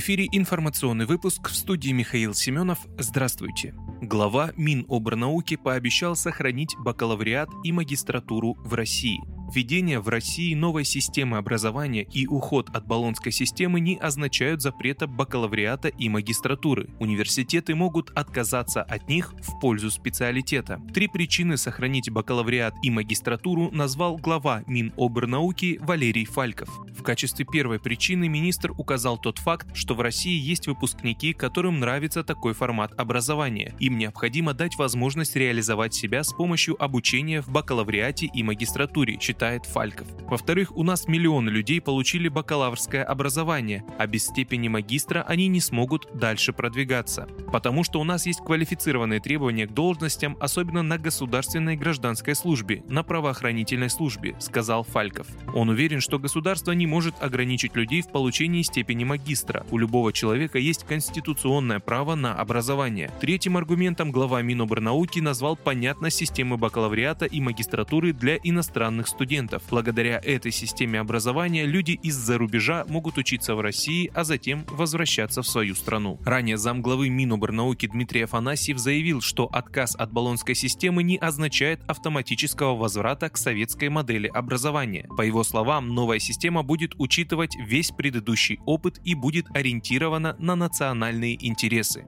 Эфире информационный выпуск в студии Михаил Семенов. Здравствуйте. Глава Минобрнауки пообещал сохранить бакалавриат и магистратуру в России – Введение в России новой системы образования и уход от баллонской системы не означают запрета бакалавриата и магистратуры. Университеты могут отказаться от них в пользу специалитета. Три причины сохранить бакалавриат и магистратуру назвал глава Минобрнауки Валерий Фальков. В качестве первой причины министр указал тот факт, что в России есть выпускники, которым нравится такой формат образования. Им необходимо дать возможность реализовать себя с помощью обучения в бакалавриате и магистратуре, считает Фальков. Во-вторых, у нас миллионы людей получили бакалаврское образование, а без степени магистра они не смогут дальше продвигаться. Потому что у нас есть квалифицированные требования к должностям, особенно на государственной гражданской службе, на правоохранительной службе, сказал Фальков. Он уверен, что государство не может ограничить людей в получении степени магистра. У любого человека есть конституционное право на образование. Третьим аргументом глава Минобрнауки назвал понятность системы бакалавриата и магистратуры для иностранных студентов студентов. Благодаря этой системе образования люди из-за рубежа могут учиться в России, а затем возвращаться в свою страну. Ранее замглавы Минобрнауки Дмитрий Афанасьев заявил, что отказ от баллонской системы не означает автоматического возврата к советской модели образования. По его словам, новая система будет учитывать весь предыдущий опыт и будет ориентирована на национальные интересы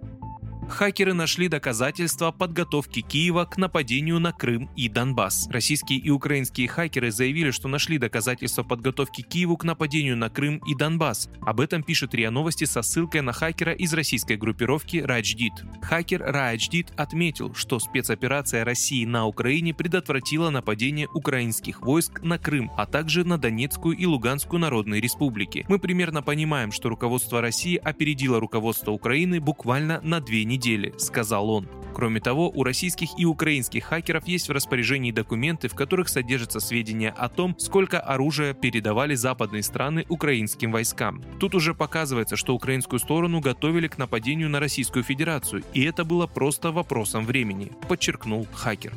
хакеры нашли доказательства подготовки Киева к нападению на Крым и Донбасс. Российские и украинские хакеры заявили, что нашли доказательства подготовки Киеву к нападению на Крым и Донбасс. Об этом пишет РИА Новости со ссылкой на хакера из российской группировки Радждит. Хакер Радждит отметил, что спецоперация России на Украине предотвратила нападение украинских войск на Крым, а также на Донецкую и Луганскую народные республики. Мы примерно понимаем, что руководство России опередило руководство Украины буквально на две недели недели, сказал он. Кроме того, у российских и украинских хакеров есть в распоряжении документы, в которых содержатся сведения о том, сколько оружия передавали западные страны украинским войскам. Тут уже показывается, что украинскую сторону готовили к нападению на Российскую Федерацию, и это было просто вопросом времени, подчеркнул хакер.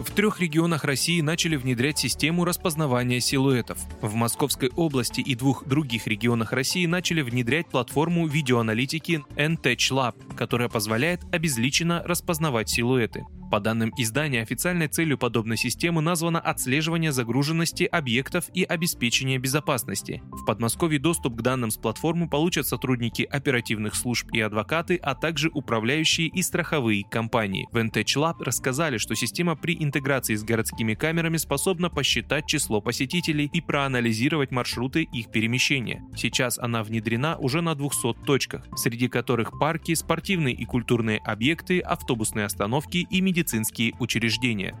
В трех регионах России начали внедрять систему распознавания силуэтов. В Московской области и двух других регионах России начали внедрять платформу видеоаналитики N-Touch Lab, которая позволяет обезличенно распознавать силуэты. По данным издания, официальной целью подобной системы названо отслеживание загруженности объектов и обеспечение безопасности. В Подмосковье доступ к данным с платформы получат сотрудники оперативных служб и адвокаты, а также управляющие и страховые компании. В NTech Lab рассказали, что система при интеграции с городскими камерами способна посчитать число посетителей и проанализировать маршруты их перемещения. Сейчас она внедрена уже на 200 точках, среди которых парки, спортивные и культурные объекты, автобусные остановки и медицинские медицинские учреждения.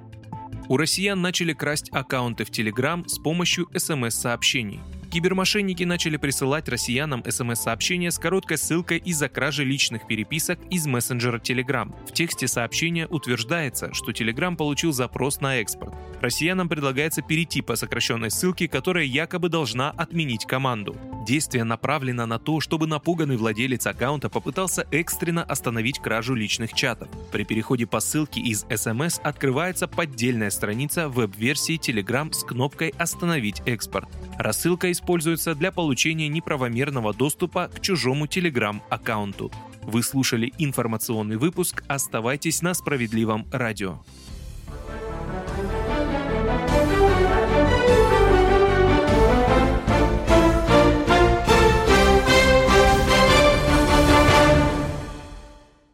У россиян начали красть аккаунты в Telegram с помощью смс-сообщений. Кибермошенники начали присылать россиянам смс-сообщения с короткой ссылкой из-за кражи личных переписок из мессенджера Telegram. В тексте сообщения утверждается, что Telegram получил запрос на экспорт. Россиянам предлагается перейти по сокращенной ссылке, которая якобы должна отменить команду. Действие направлено на то, чтобы напуганный владелец аккаунта попытался экстренно остановить кражу личных чатов. При переходе по ссылке из SMS открывается поддельная страница веб-версии Telegram с кнопкой «Остановить экспорт». Рассылка используется для получения неправомерного доступа к чужому Telegram-аккаунту. Вы слушали информационный выпуск. Оставайтесь на справедливом радио.